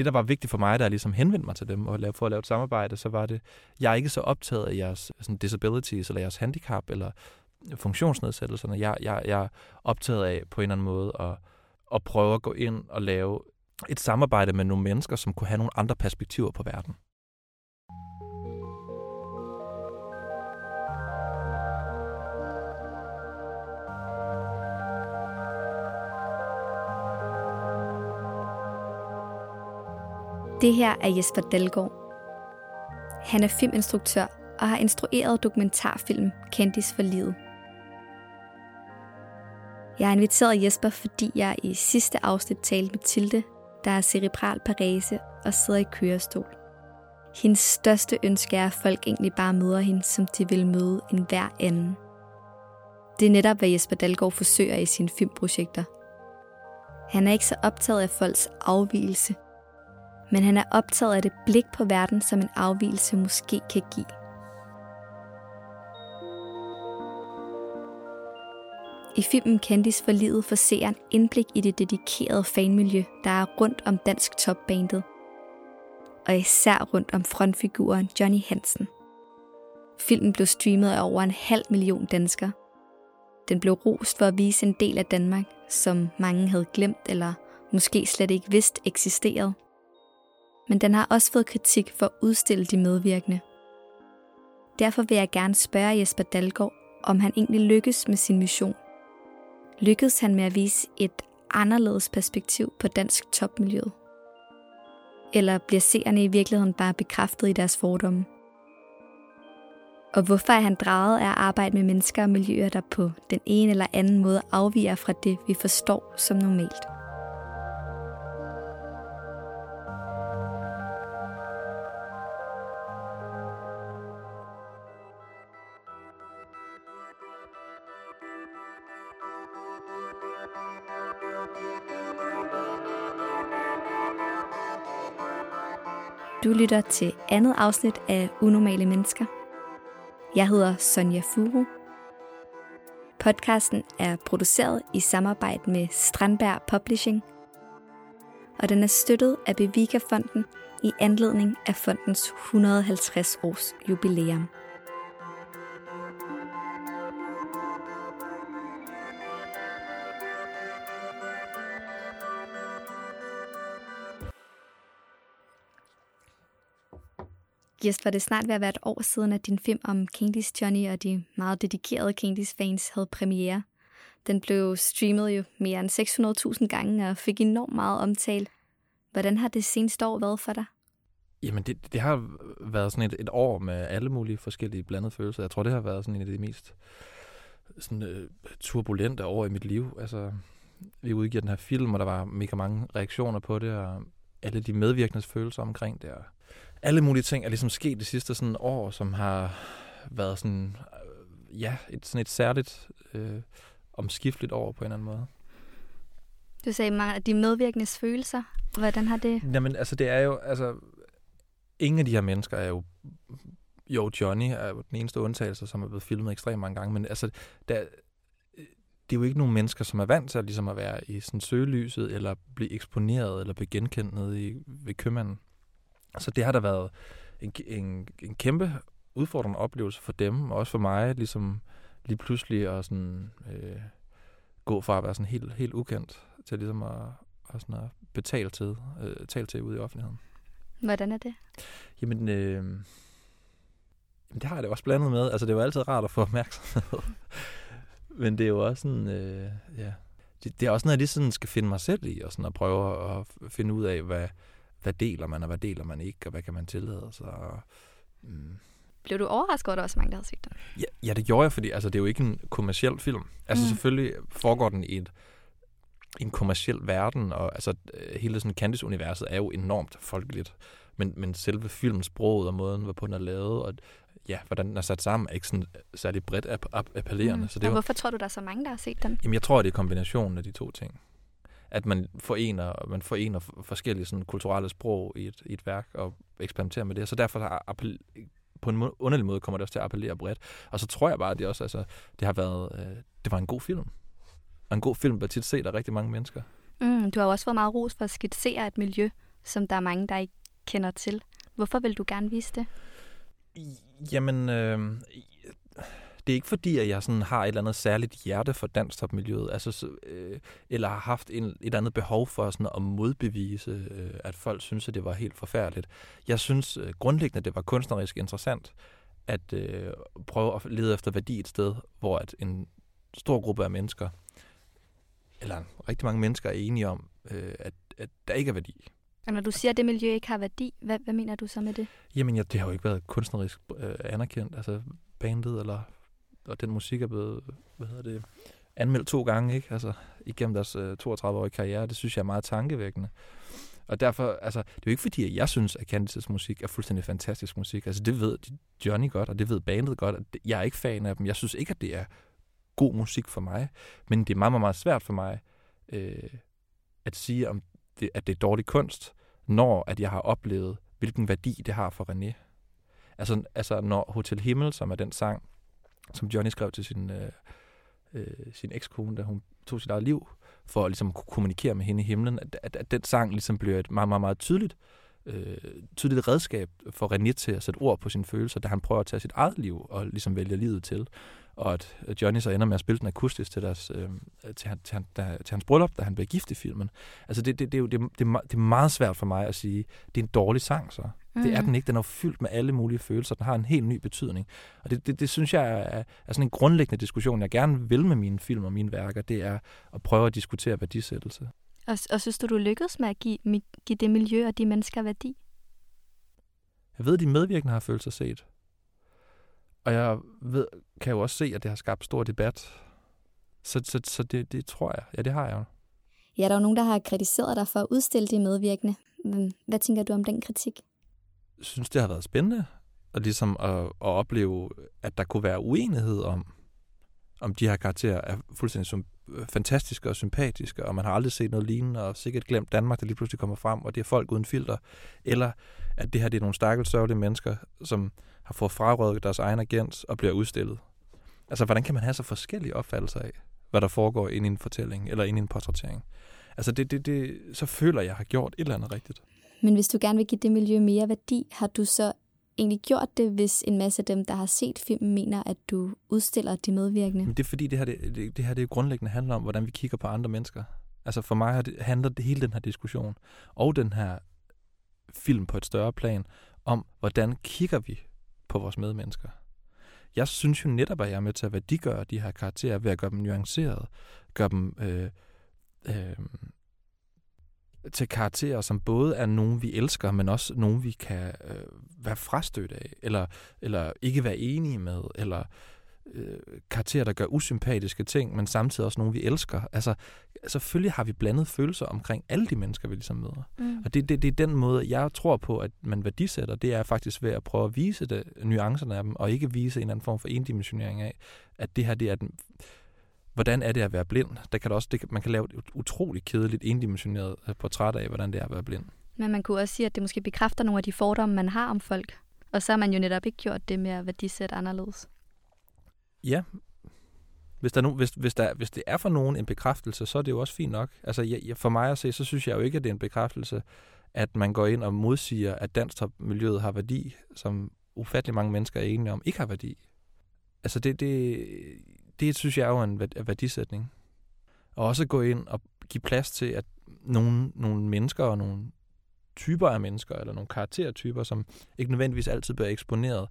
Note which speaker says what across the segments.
Speaker 1: det, der var vigtigt for mig, der ligesom henvendte mig til dem og for at lave et samarbejde, så var det, jeg er ikke så optaget af jeres sådan, disabilities eller jeres handicap eller funktionsnedsættelserne. Jeg, jeg, jeg er optaget af på en eller anden måde at, at prøve at gå ind og lave et samarbejde med nogle mennesker, som kunne have nogle andre perspektiver på verden.
Speaker 2: Det her er Jesper Dalgaard. Han er filminstruktør og har instrueret dokumentarfilm Kendis for livet. Jeg har inviteret Jesper, fordi jeg i sidste afsnit talte med Tilde, der er cerebral parese og sidder i kørestol. Hendes største ønske er, at folk egentlig bare møder hende, som de vil møde en hver anden. Det er netop, hvad Jesper Dalgaard forsøger i sine filmprojekter. Han er ikke så optaget af folks afvielse – men han er optaget af det blik på verden, som en afvielse måske kan give. I filmen Candice for livet får seeren indblik i det dedikerede fanmiljø, der er rundt om dansk topbandet. Og især rundt om frontfiguren Johnny Hansen. Filmen blev streamet af over en halv million danskere. Den blev rost for at vise en del af Danmark, som mange havde glemt eller måske slet ikke vidst eksisterede men den har også fået kritik for at udstille de medvirkende. Derfor vil jeg gerne spørge Jesper Dalgaard, om han egentlig lykkes med sin mission. Lykkedes han med at vise et anderledes perspektiv på dansk topmiljø? Eller bliver seerne i virkeligheden bare bekræftet i deres fordomme? Og hvorfor er han draget af at arbejde med mennesker og miljøer, der på den ene eller anden måde afviger fra det, vi forstår som normalt? Du lytter til andet afsnit af Unormale Mennesker. Jeg hedder Sonja Furu. Podcasten er produceret i samarbejde med Strandberg Publishing, og den er støttet af Bevika-fonden i anledning af fondens 150 års jubilæum. Jesper, det er snart ved at være et år siden, at din film om Candy's Johnny og de meget dedikerede Candy's fans havde premiere. Den blev streamet jo mere end 600.000 gange og fik enormt meget omtale. Hvordan har det seneste år været for dig?
Speaker 1: Jamen, det, det har været sådan et, et år med alle mulige forskellige blandede følelser. Jeg tror, det har været sådan en af de mest sådan, øh, turbulente år i mit liv. Altså, vi udgiver den her film, og der var mega mange reaktioner på det, og alle de medvirkende følelser omkring det, og alle mulige ting er ligesom sket det sidste sådan år, som har været sådan, øh, ja, et, sådan et særligt øh, omskifteligt år på en eller anden måde.
Speaker 2: Du sagde mange af de medvirkende følelser. Hvordan har det?
Speaker 1: Jamen, altså det er jo, altså, ingen af de her mennesker er jo, jo, Johnny er jo den eneste undtagelse, som er blevet filmet ekstremt mange gange, men altså, der, det er jo ikke nogen mennesker, som er vant til at, ligesom at være i sådan søgelyset, eller blive eksponeret, eller blive genkendt nede i, ved købmanden. Så det har da været en, en, en kæmpe udfordrende oplevelse for dem, og også for mig, ligesom lige pludselig at sådan, øh, gå fra at være sådan helt, helt ukendt, til ligesom at, at, sådan at betale til, øh, tale til ude i offentligheden.
Speaker 2: Hvordan er det?
Speaker 1: Jamen, øh, det har jeg det også blandet med. Altså, det er jo altid rart at få opmærksomhed. Men det er jo også sådan, øh, ja, det, det er også noget, jeg lige sådan skal finde mig selv i, og sådan at prøve at finde ud af, hvad, hvad deler man, og hvad deler man ikke, og hvad kan man tillade sig. Og,
Speaker 2: mm. Blev du overrasket over, at der også mange, der havde set den?
Speaker 1: Ja, ja, det gjorde jeg, fordi altså, det er jo ikke en kommersiel film. Altså mm. selvfølgelig foregår den i et, en kommersiel verden, og altså, hele sådan Candice-universet er jo enormt folkeligt. Men, men selve filmsproget og måden, hvorpå den er lavet, og ja, hvordan den er sat sammen, er ikke sådan særlig bredt appellerende. Mm.
Speaker 2: Så det og hvorfor tror du, der er så mange, der har set den?
Speaker 1: Jamen, jeg tror, det er kombinationen af de to ting at man forener, man forener forskellige sådan, kulturelle sprog i et, i et værk og eksperimenterer med det. Så derfor har på en underlig måde kommer det også til at appellere bredt. Og så tror jeg bare, at det også altså, det har været, øh, det var en god film. Og en god film bliver tit set af rigtig mange mennesker.
Speaker 2: Mm, du har også fået meget ros for at skitsere et miljø, som der er mange, der ikke kender til. Hvorfor vil du gerne vise det?
Speaker 1: Jamen, øh, det er ikke fordi, at jeg sådan har et eller andet særligt hjerte for dansktopmiljøet, altså, så, øh, eller har haft en, et andet behov for sådan at modbevise, øh, at folk synes, at det var helt forfærdeligt. Jeg synes øh, grundlæggende, det var kunstnerisk interessant at øh, prøve at lede efter værdi et sted, hvor at en stor gruppe af mennesker, eller rigtig mange mennesker er enige om, øh, at, at der ikke er værdi.
Speaker 2: Og når du siger, at det miljø ikke har værdi, hvad, hvad mener du så med det?
Speaker 1: Jamen, ja, det har jo ikke været kunstnerisk øh, anerkendt. Altså, bandet eller og den musik er blevet, hvad hedder det, anmeldt to gange, ikke? Altså, igennem deres øh, 32-årige karriere. Det synes jeg er meget tankevækkende. Og derfor, altså, det er jo ikke fordi, at jeg synes, at Candices musik er fuldstændig fantastisk musik. Altså, det ved Johnny godt, og det ved bandet godt. Jeg er ikke fan af dem. Jeg synes ikke, at det er god musik for mig. Men det er meget, meget, meget svært for mig øh, at sige, om det, at det er dårlig kunst, når at jeg har oplevet, hvilken værdi det har for René. Altså, altså når Hotel Himmel, som er den sang, som Johnny skrev til sin, øh, øh, sin ekskone, da hun tog sit eget liv, for at ligesom, kunne kommunikere med hende i himlen, at, at, at den sang ligesom bliver et meget, meget, meget tydeligt, øh, tydeligt redskab for René til at sætte ord på sine følelser, da han prøver at tage sit eget liv og ligesom vælge livet til. Og at Johnny så ender med at spille den akustisk til, deres, øh, til, til, han, til hans bryllup, da han blev gift i filmen. Altså det, det, det, er jo, det, det, det er meget svært for mig at sige, det er en dårlig sang så. Mm. Det er mm. den ikke. Den er fyldt med alle mulige følelser. Den har en helt ny betydning. Og det, det, det synes jeg er, er sådan en grundlæggende diskussion, jeg gerne vil med mine film og mine værker. Det er at prøve at diskutere værdisættelse.
Speaker 2: Og, og synes du, du lykkedes med at give, give det miljø og de mennesker værdi?
Speaker 1: Jeg ved, at de medvirkende har følt sig set. Og jeg ved, kan jo også se, at det har skabt stor debat. Så, så, så det, det tror jeg. Ja, det har jeg jo.
Speaker 2: Ja, der er jo nogen, der har kritiseret dig for at udstille de medvirkende. Hvad tænker du om den kritik?
Speaker 1: synes, det har været spændende at, ligesom at, at opleve, at der kunne være uenighed om, om de her karakterer er fuldstændig fantastiske og sympatiske, og man har aldrig set noget lignende, og sikkert glemt Danmark, der lige pludselig kommer frem, og det er folk uden filter, eller at det her det er nogle stakkels sørgelige mennesker, som har fået frarøvet deres egen agens og bliver udstillet. Altså, hvordan kan man have så forskellige opfattelser af, hvad der foregår inde i en fortælling, eller inde i en portrættering? Altså, det, det, det, så føler jeg, jeg har gjort et eller andet rigtigt.
Speaker 2: Men hvis du gerne vil give det miljø mere værdi, har du så egentlig gjort det, hvis en masse af dem, der har set filmen, mener, at du udstiller de medvirkende?
Speaker 1: Men det er fordi, det her, det, det, det her det grundlæggende handler om, hvordan vi kigger på andre mennesker. Altså for mig handler det hele den her diskussion, og den her film på et større plan, om hvordan kigger vi på vores medmennesker. Jeg synes jo netop, at jeg er med til at værdiggøre de her karakterer ved at gøre dem nuancerede, gøre dem øh, øh, til karakterer, som både er nogen, vi elsker, men også nogen, vi kan øh, være frastødt af, eller, eller ikke være enige med, eller øh, karakterer, der gør usympatiske ting, men samtidig også nogen, vi elsker. Altså, selvfølgelig har vi blandet følelser omkring alle de mennesker, vi ligesom møder. Mm. Og det, det, det er den måde, jeg tror på, at man værdisætter, det er faktisk ved at prøve at vise det, nuancerne af dem, og ikke vise en eller anden form for endimensionering af, at det her, det er den hvordan er det at være blind? Der kan også, det, man kan lave et utroligt kedeligt, endimensioneret øh, portræt af, hvordan det er at være blind.
Speaker 2: Men man kunne også sige, at det måske bekræfter nogle af de fordomme, man har om folk. Og så har man jo netop ikke gjort det med at værdisætte anderledes.
Speaker 1: Ja. Hvis, der nu, hvis, hvis, der, hvis det er for nogen en bekræftelse, så er det jo også fint nok. Altså, jeg, for mig at se, så synes jeg jo ikke, at det er en bekræftelse, at man går ind og modsiger, at dansktopmiljøet har værdi, som ufattelig mange mennesker er enige om, ikke har værdi. Altså, det, det, det synes jeg er jo en værdisætning. Og også gå ind og give plads til, at nogle, nogle mennesker og nogle typer af mennesker, eller nogle karaktertyper, som ikke nødvendigvis altid bliver eksponeret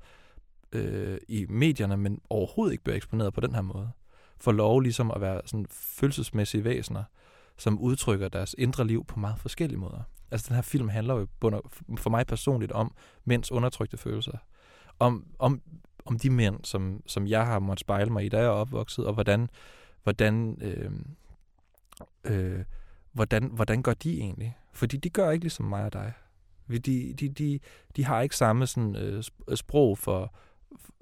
Speaker 1: øh, i medierne, men overhovedet ikke bliver eksponeret på den her måde, får lov ligesom at være sådan følelsesmæssige væsener, som udtrykker deres indre liv på meget forskellige måder. Altså den her film handler jo for mig personligt om mænds undertrykte følelser. Om, om om de mænd, som, som jeg har måttet spejle mig i, da jeg er opvokset, og hvordan, hvordan, øh, øh, hvordan, hvordan gør de egentlig? Fordi de gør ikke ligesom mig og dig. De, de, de, de har ikke samme sådan, øh, øh, sprog for,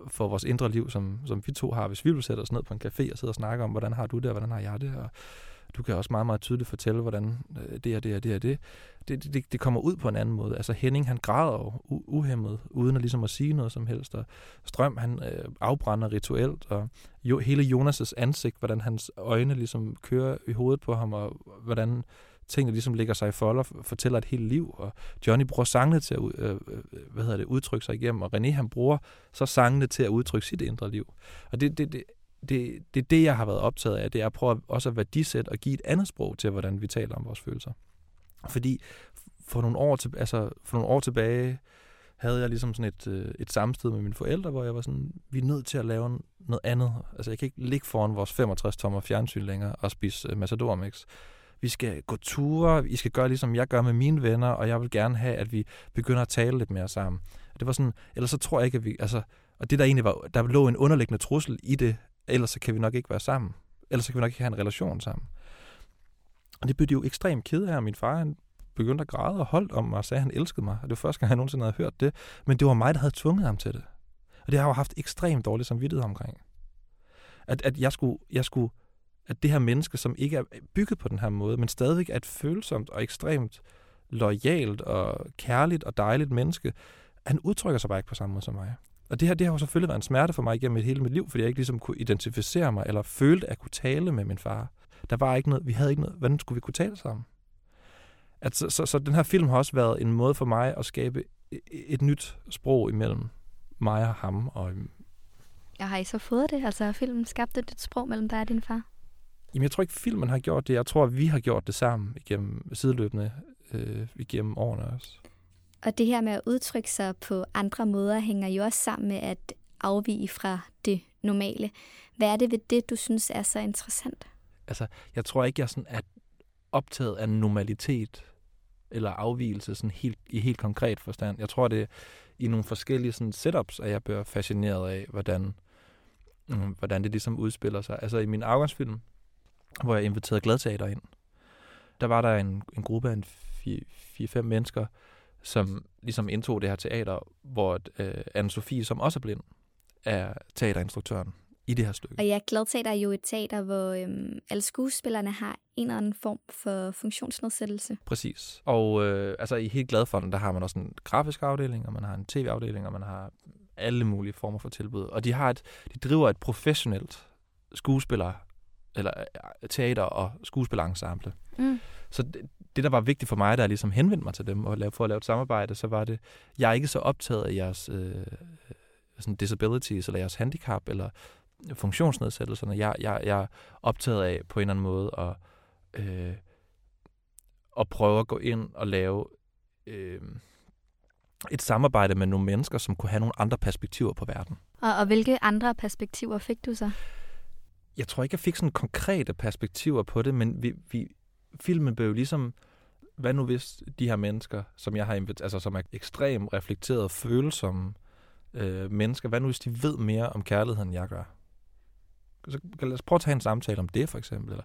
Speaker 1: for vores indre liv, som, som vi to har. Hvis vi vil sætte os ned på en café og sidde og snakke om, hvordan har du det, og hvordan har jeg det, og du kan også meget, meget tydeligt fortælle, hvordan øh, det er det og det er det. Det, det, det kommer ud på en anden måde. Altså Henning, han græder jo uhemmet, uden at ligesom at sige noget som helst. Og Strøm, han øh, afbrænder rituelt, og jo, hele Jonas' ansigt, hvordan hans øjne ligesom kører i hovedet på ham, og hvordan ting, der ligesom ligger sig i folder, fortæller et helt liv, og Johnny bruger sangene til at øh, øh, hvad hedder det, udtrykke sig igennem, og René han bruger så sangene til at udtrykke sit indre liv. Og det, det, det, det, det er det, jeg har været optaget af, det er at prøve også at værdisætte og give et andet sprog til, hvordan vi taler om vores følelser. Fordi for nogle år, til, altså for nogle år tilbage, havde jeg ligesom sådan et, øh, et samsted med mine forældre, hvor jeg var sådan, vi er nødt til at lave noget andet. Altså jeg kan ikke ligge foran vores 65 tommer fjernsyn længere og spise øh, uh, Matador Mix. Vi skal gå ture, vi skal gøre ligesom jeg gør med mine venner, og jeg vil gerne have, at vi begynder at tale lidt mere sammen. Og det var sådan, ellers så tror jeg ikke, at vi, altså, og det der egentlig var, der lå en underliggende trussel i det, ellers så kan vi nok ikke være sammen. Ellers så kan vi nok ikke have en relation sammen. Og det blev de jo ekstremt ked af, min far han begyndte at græde og holdt om mig og sagde, at han elskede mig. Og det var første gang, jeg nogensinde havde hørt det. Men det var mig, der havde tvunget ham til det. Og det har jeg jo haft ekstremt dårligt samvittighed omkring. At, at jeg skulle, jeg skulle, at det her menneske, som ikke er bygget på den her måde, men stadigvæk er et følsomt og ekstremt lojalt og kærligt og dejligt menneske, han udtrykker sig bare ikke på samme måde som mig. Og det her, det har jo selvfølgelig været en smerte for mig igennem hele mit liv, fordi jeg ikke ligesom kunne identificere mig, eller følte, at jeg kunne tale med min far. Der var ikke noget, vi havde ikke noget, hvordan skulle vi kunne tale sammen? At så, så, så den her film har også været en måde for mig at skabe et nyt sprog imellem mig og ham. Og,
Speaker 2: ja, har I så fået det? Altså har filmen skabt et sprog mellem dig og din far?
Speaker 1: Jamen, jeg tror ikke, filmen har gjort det. Jeg tror, at vi har gjort det sammen igennem sideløbende øh, igennem årene også.
Speaker 2: Og det her med at udtrykke sig på andre måder hænger jo også sammen med at afvige fra det normale. Hvad er det ved det, du synes er så interessant?
Speaker 1: Altså, jeg tror ikke, jeg sådan er optaget af normalitet eller afvielse sådan helt, i helt konkret forstand. Jeg tror, det er i nogle forskellige sådan, setups, at jeg bliver fascineret af, hvordan, mm, hvordan det ligesom udspiller sig. Altså i min afgangsfilm, hvor jeg inviterede Gladteater ind, der var der en, en gruppe af en 4-5 mennesker, som ligesom indtog det her teater, hvor øh, Anne-Sophie, som også er blind, er teaterinstruktøren i det her stykke.
Speaker 2: Og ja, Gladteater er jo et teater, hvor øhm, alle skuespillerne har en eller anden form for funktionsnedsættelse.
Speaker 1: Præcis. Og øh, altså i helt Gladfonden, der har man også en grafisk afdeling, og man har en tv-afdeling, og man har alle mulige former for tilbud. Og de, har et, de driver et professionelt skuespiller, eller øh, teater- og skuespillerensemble. Mm. Så det, det, der var vigtigt for mig, jeg ligesom henvendte mig til dem og for at lave et samarbejde, så var det, jeg er ikke så optaget af jeres øh, sådan disabilities, eller jeres handicap, eller funktionsnedsættelserne. Jeg, jeg, jeg er optaget af på en eller anden måde at, øh, at prøve at gå ind og lave øh, et samarbejde med nogle mennesker, som kunne have nogle andre perspektiver på verden.
Speaker 2: Og, og hvilke andre perspektiver fik du så?
Speaker 1: Jeg tror ikke, jeg fik sådan konkrete perspektiver på det, men vi, vi, filmen blev ligesom, hvad nu hvis de her mennesker, som jeg har altså som er ekstremt reflekteret, følsomme øh, mennesker, hvad nu hvis de ved mere om kærligheden, end jeg gør? Så lad os prøve at tage en samtale om det, for eksempel. Eller,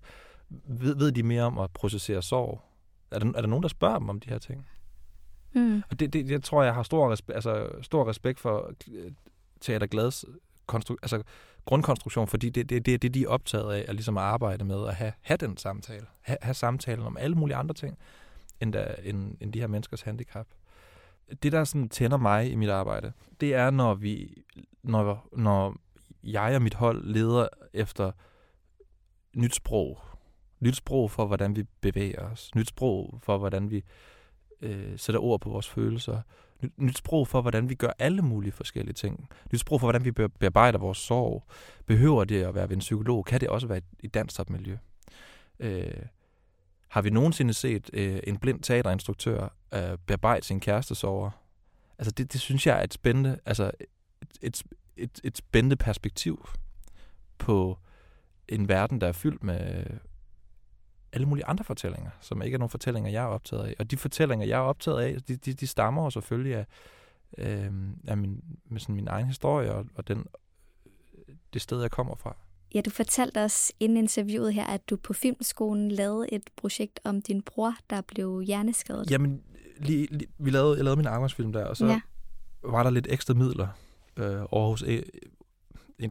Speaker 1: ved, ved de mere om at processere sorg? Er der, er der nogen, der spørger dem om de her ting? Mm. Og det, det, jeg tror, jeg har stor, respe, altså, stor respekt for øh, Teater Glads konstru, altså, grundkonstruktion, fordi det er det, det, det, de er optaget af, at ligesom arbejde med at have, have den samtale. Ha, have samtalen om alle mulige andre ting, end, der, end, end de her menneskers handicap. Det, der sådan tænder mig i mit arbejde, det er, når vi, når, når jeg og mit hold leder efter nyt sprog. Nyt sprog for, hvordan vi bevæger os. Nyt sprog for, hvordan vi øh, sætter ord på vores følelser. Nyt, nyt sprog for, hvordan vi gør alle mulige forskellige ting. Nyt sprog for, hvordan vi bearbejder vores sorg. Behøver det at være ved en psykolog? Kan det også være i et dansk miljø? Øh, har vi nogensinde set øh, en blind teaterinstruktør øh, bearbejde sin kæreste sover? Altså det, det synes jeg er et spændende, altså et, et, et, et spændende perspektiv på en verden, der er fyldt med alle mulige andre fortællinger, som ikke er nogle fortællinger, jeg er optaget af. Og de fortællinger, jeg er optaget af, de, de, de stammer jo selvfølgelig af, øh, af min, med sådan min egen historie og, og den, det sted, jeg kommer fra.
Speaker 2: Ja, du fortalte os inden interviewet her, at du på filmskolen lavede et projekt om din bror, der blev hjerneskadet.
Speaker 1: Jamen, lige, lige, vi lavede, jeg lavede min arbejdsfilm der, og så ja. var der lidt ekstra midler øh, over hos øh,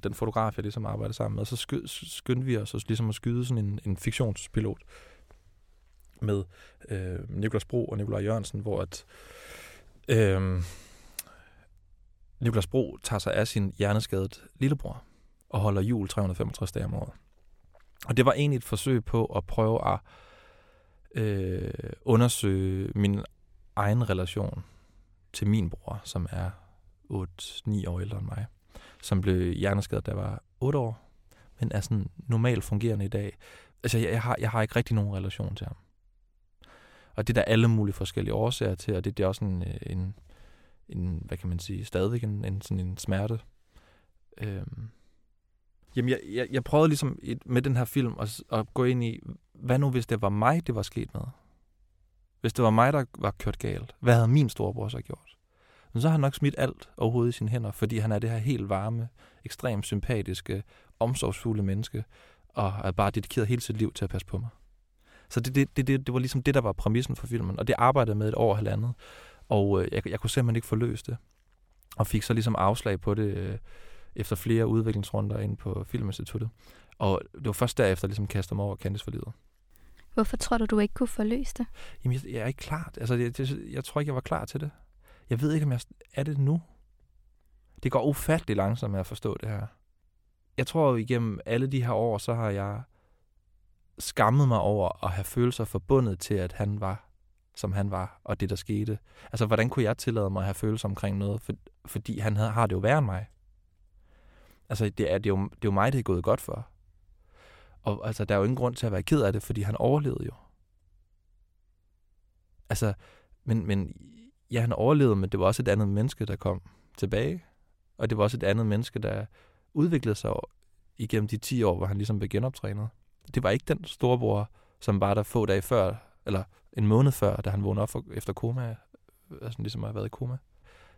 Speaker 1: den fotograf, jeg ligesom arbejdede sammen med, og så sky, skyndte vi os ligesom at skyde sådan en, en fiktionspilot med øh, Niklas Bro og Nikolaj Jørgensen, hvor at øh, Niklas Bro tager sig af sin hjerneskadet lillebror og holder jul 365 dage om året. Og det var egentlig et forsøg på at prøve at øh, undersøge min egen relation til min bror, som er 8-9 år ældre end mig, som blev hjerneskadet, da jeg var 8 år, men er sådan normalt fungerende i dag. Altså, jeg, jeg, har, jeg har ikke rigtig nogen relation til ham. Og det er der alle mulige forskellige årsager til, og det, det er også en, øh, en, en, hvad kan man sige, stadigvæk en, en, sådan en smerte. Øhm. Jamen, jeg, jeg, jeg prøvede ligesom et, med den her film at, at gå ind i, hvad nu hvis det var mig, det var sket med? Hvis det var mig, der var kørt galt, hvad havde min storebror så gjort? Men så har han nok smidt alt overhovedet i sine hænder, fordi han er det her helt varme, ekstremt sympatiske, omsorgsfulde menneske, og er bare dedikeret hele sit liv til at passe på mig. Så det, det, det, det, var ligesom det, der var præmissen for filmen, og det arbejdede med et år og halvandet, og øh, jeg, jeg kunne simpelthen ikke få løst det, og fik så ligesom afslag på det øh, efter flere udviklingsrunder ind på Filminstituttet. Og det var først derefter, ligesom kastede mig over Candice for livet.
Speaker 2: Hvorfor tror du, du ikke kunne få løst det?
Speaker 1: Jamen, jeg, jeg er ikke klar. Altså, jeg, jeg, jeg tror ikke, jeg var klar til det. Jeg ved ikke, om jeg er det nu. Det går ufattelig langsomt med at forstå det her. Jeg tror, igennem alle de her år, så har jeg skammet mig over at have følelser forbundet til, at han var, som han var, og det, der skete. Altså, hvordan kunne jeg tillade mig at have følelser omkring noget, for, fordi han havde, har det jo værre end mig. Altså, det er, det, er jo, det er jo mig, det er gået godt for. Og altså, der er jo ingen grund til at være ked af det, fordi han overlevede jo. Altså, men, men ja, han overlevede, men det var også et andet menneske, der kom tilbage. Og det var også et andet menneske, der udviklede sig igennem de 10 år, hvor han ligesom blev genoptrænet. Det var ikke den storebror, som var der få dage før, eller en måned før, da han vågnede op for, efter koma, altså ligesom har været i koma.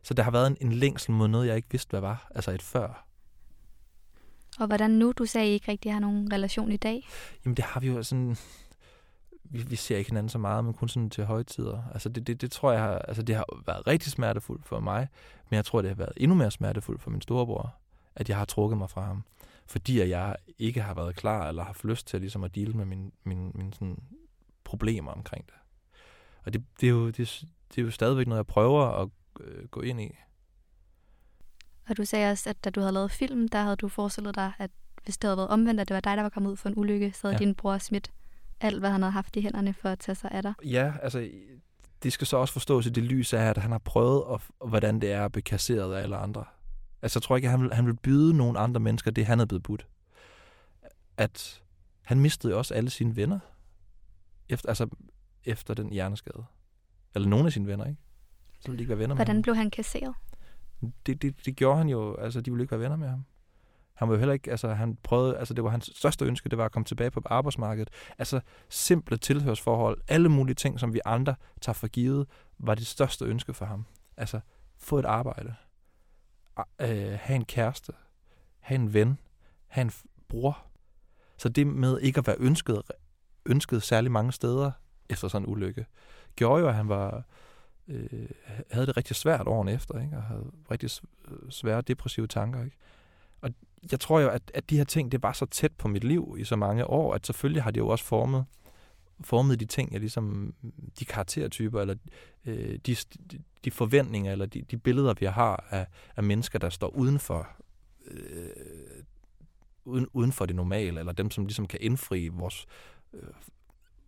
Speaker 1: Så der har været en, en længsel mod noget, jeg ikke vidste, hvad var. Altså et før.
Speaker 2: Og hvordan nu? Du sagde, I ikke rigtig har nogen relation i dag.
Speaker 1: Jamen det har vi jo sådan... Vi, vi ser ikke hinanden så meget, men kun sådan til højtider. Altså det, det, det tror jeg har, altså det har været rigtig smertefuldt for mig, men jeg tror, det har været endnu mere smertefuldt for min storebror, at jeg har trukket mig fra ham. Fordi at jeg ikke har været klar, eller har haft lyst til ligesom at dele med mine min, min sådan problemer omkring det. Og det, det, er jo, det, det er jo stadigvæk noget, jeg prøver at øh, gå ind i.
Speaker 2: Og du sagde også, at da du havde lavet film, der havde du forestillet dig, at hvis det havde været omvendt, at det var dig, der var kommet ud for en ulykke, så havde ja. din bror smidt alt, hvad han havde haft i hænderne for at tage sig af dig.
Speaker 1: Ja, altså det skal så også forstås i det lys af, at han har prøvet, at, hvordan det er at blive kasseret af alle andre. Altså jeg tror ikke, at han vil, han vil byde nogle andre mennesker det, han er blevet budt. At han mistede også alle sine venner, efter, altså efter den hjerneskade. Eller nogle af sine venner, ikke? Så ville de ikke være venner
Speaker 2: Hvordan
Speaker 1: med
Speaker 2: blev han kasseret?
Speaker 1: det, det, det gjorde han jo, altså de ville ikke være venner med ham. Han var jo heller ikke, altså han prøvede, altså det var hans største ønske, det var at komme tilbage på arbejdsmarkedet. Altså simple tilhørsforhold, alle mulige ting, som vi andre tager for givet, var det største ønske for ham. Altså få et arbejde, øh, have en kæreste, have en ven, have en bror. Så det med ikke at være ønsket, ønsket særlig mange steder efter sådan en ulykke, gjorde jo, at han var, øh, havde det rigtig svært årene efter, ikke? og havde rigtig øh, svære depressive tanker. Ikke? Og jeg tror jo, at, at de her ting, det var så tæt på mit liv i så mange år, at selvfølgelig har det jo også formet, formet de ting, jeg ligesom, de karaktertyper, eller øh, de, de forventninger, eller de, de billeder, vi har af, af mennesker, der står udenfor, øh, uden, uden for det normale, eller dem, som ligesom kan indfri vores øh,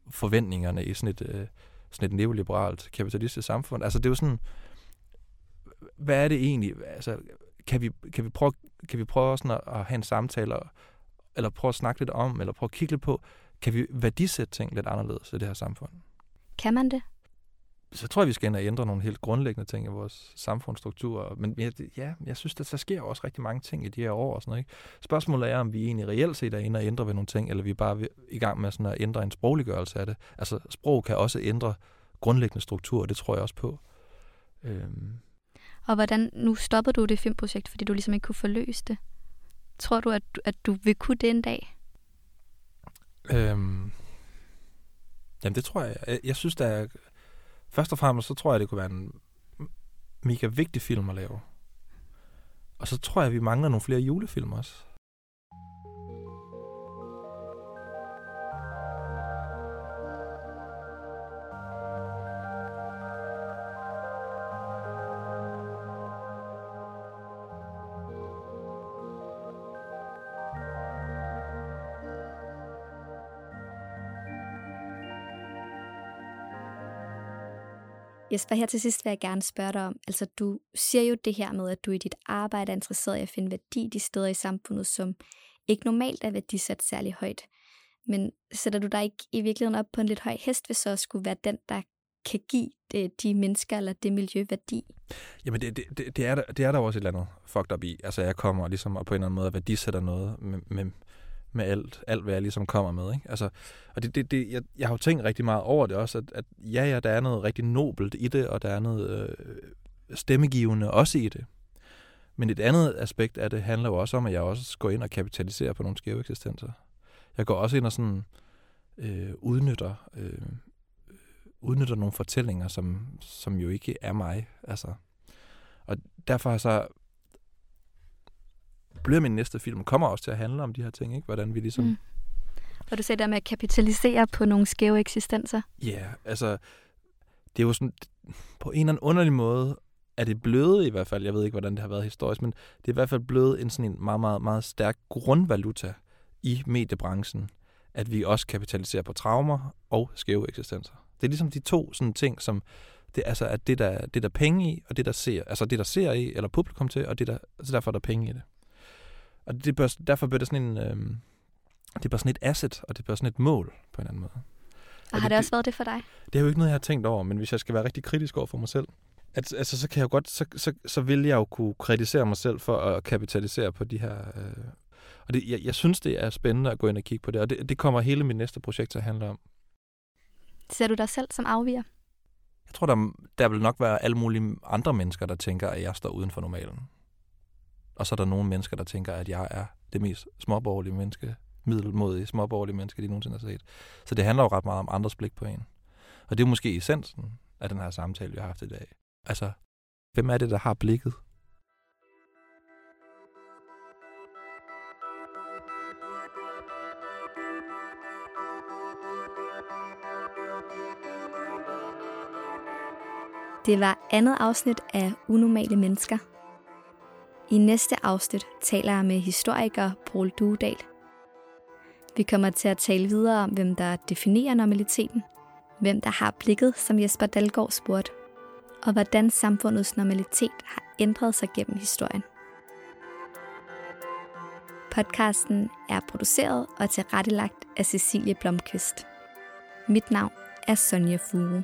Speaker 1: forventningerne i sådan et, øh, sådan et neoliberalt kapitalistisk samfund. Altså det er jo sådan, hvad er det egentlig? Altså, kan vi, kan vi prøve, kan vi prøve sådan at, at have en samtale, eller prøve at snakke lidt om, eller prøve at kigge lidt på, kan vi værdisætte ting lidt anderledes i det her samfund?
Speaker 2: Kan man det?
Speaker 1: Så tror jeg, vi skal ind og ændre nogle helt grundlæggende ting i vores samfundsstruktur. Men ja, jeg synes, at der sker også rigtig mange ting i de her år. Og sådan noget, ikke? Spørgsmålet er, om vi egentlig reelt set er inde og ændre ved nogle ting, eller vi er bare i gang med sådan at ændre en sprogliggørelse af det. Altså, sprog kan også ændre grundlæggende struktur, det tror jeg også på. Øhm.
Speaker 2: Og hvordan, nu stoppede du det filmprojekt, fordi du ligesom ikke kunne forløse det. Tror du, at, at du vil kunne det en dag?
Speaker 1: Øhm. Jamen, det tror jeg. Jeg, jeg synes, der er... Først og fremmest, så tror jeg, det kunne være en mega vigtig film at lave. Og så tror jeg, at vi mangler nogle flere julefilm også.
Speaker 2: Jesper, her til sidst vil jeg gerne spørge dig om, altså du siger jo det her med, at du i dit arbejde er interesseret i at finde værdi de steder i samfundet, som ikke normalt er værdisat særlig højt. Men sætter du dig ikke i virkeligheden op på en lidt høj hest, hvis så skulle være den, der kan give det, de mennesker eller det miljø værdi?
Speaker 1: Jamen, det, det, det, er der, det er der også et eller andet fucked up i. Altså, jeg kommer ligesom og på en eller anden måde værdisætter noget med, med, med alt, alt, hvad jeg ligesom kommer med. Ikke? Altså, og det, det, det, jeg, jeg har jo tænkt rigtig meget over det også, at, at ja, ja, der er noget rigtig nobelt i det, og der er noget øh, stemmegivende også i det. Men et andet aspekt af det handler jo også om, at jeg også går ind og kapitaliserer på nogle skæve eksistenser. Jeg går også ind og sådan øh, udnytter, øh, udnytter nogle fortællinger, som, som jo ikke er mig. Altså. Og derfor har så bliver min næste film kommer også til at handle om de her ting, ikke? Hvordan vi ligesom... Mm.
Speaker 2: Og du sagde der med at kapitalisere på nogle skæve eksistenser.
Speaker 1: Ja, yeah, altså, det er jo sådan, på en eller anden underlig måde, er det blevet i hvert fald, jeg ved ikke, hvordan det har været historisk, men det er i hvert fald blevet en sådan en meget, meget, meget stærk grundvaluta i mediebranchen, at vi også kapitaliserer på traumer og skæve eksistenser. Det er ligesom de to sådan ting, som det, altså, at det der, det der penge i, og det der ser, altså det der ser i, eller publikum til, og det der, altså derfor er der penge i det. Og det bør, derfor bliver det sådan en, øh, det er sådan et asset, og det bliver sådan et mål på en anden måde.
Speaker 2: Og, og har det, det også været det for dig?
Speaker 1: Det er jo ikke noget, jeg har tænkt over, men hvis jeg skal være rigtig kritisk over for mig selv, at, altså, så kan jeg godt, så, så, så vil jeg jo kunne kritisere mig selv for at kapitalisere på de her... Øh, og det, jeg, jeg synes, det er spændende at gå ind og kigge på det, og det, det kommer hele mit næste projekt til at handle om.
Speaker 2: Ser du dig selv som afviger?
Speaker 1: Jeg tror, der, der vil nok være alle mulige andre mennesker, der tænker, at jeg står uden for normalen. Og så er der nogle mennesker, der tænker, at jeg er det mest småborgerlige menneske, middelmodige småborgerlige menneske, de nogensinde har set. Så det handler jo ret meget om andres blik på en. Og det er måske essensen af den her samtale, vi har haft i dag. Altså, hvem er det, der har blikket?
Speaker 2: Det var andet afsnit af Unormale Mennesker. I næste afsnit taler jeg med historiker Paul Duedal. Vi kommer til at tale videre om, hvem der definerer normaliteten, hvem der har blikket, som Jesper Dalgaard spurgte, og hvordan samfundets normalitet har ændret sig gennem historien. Podcasten er produceret og tilrettelagt af Cecilie Blomqvist. Mit navn er Sonja Furu.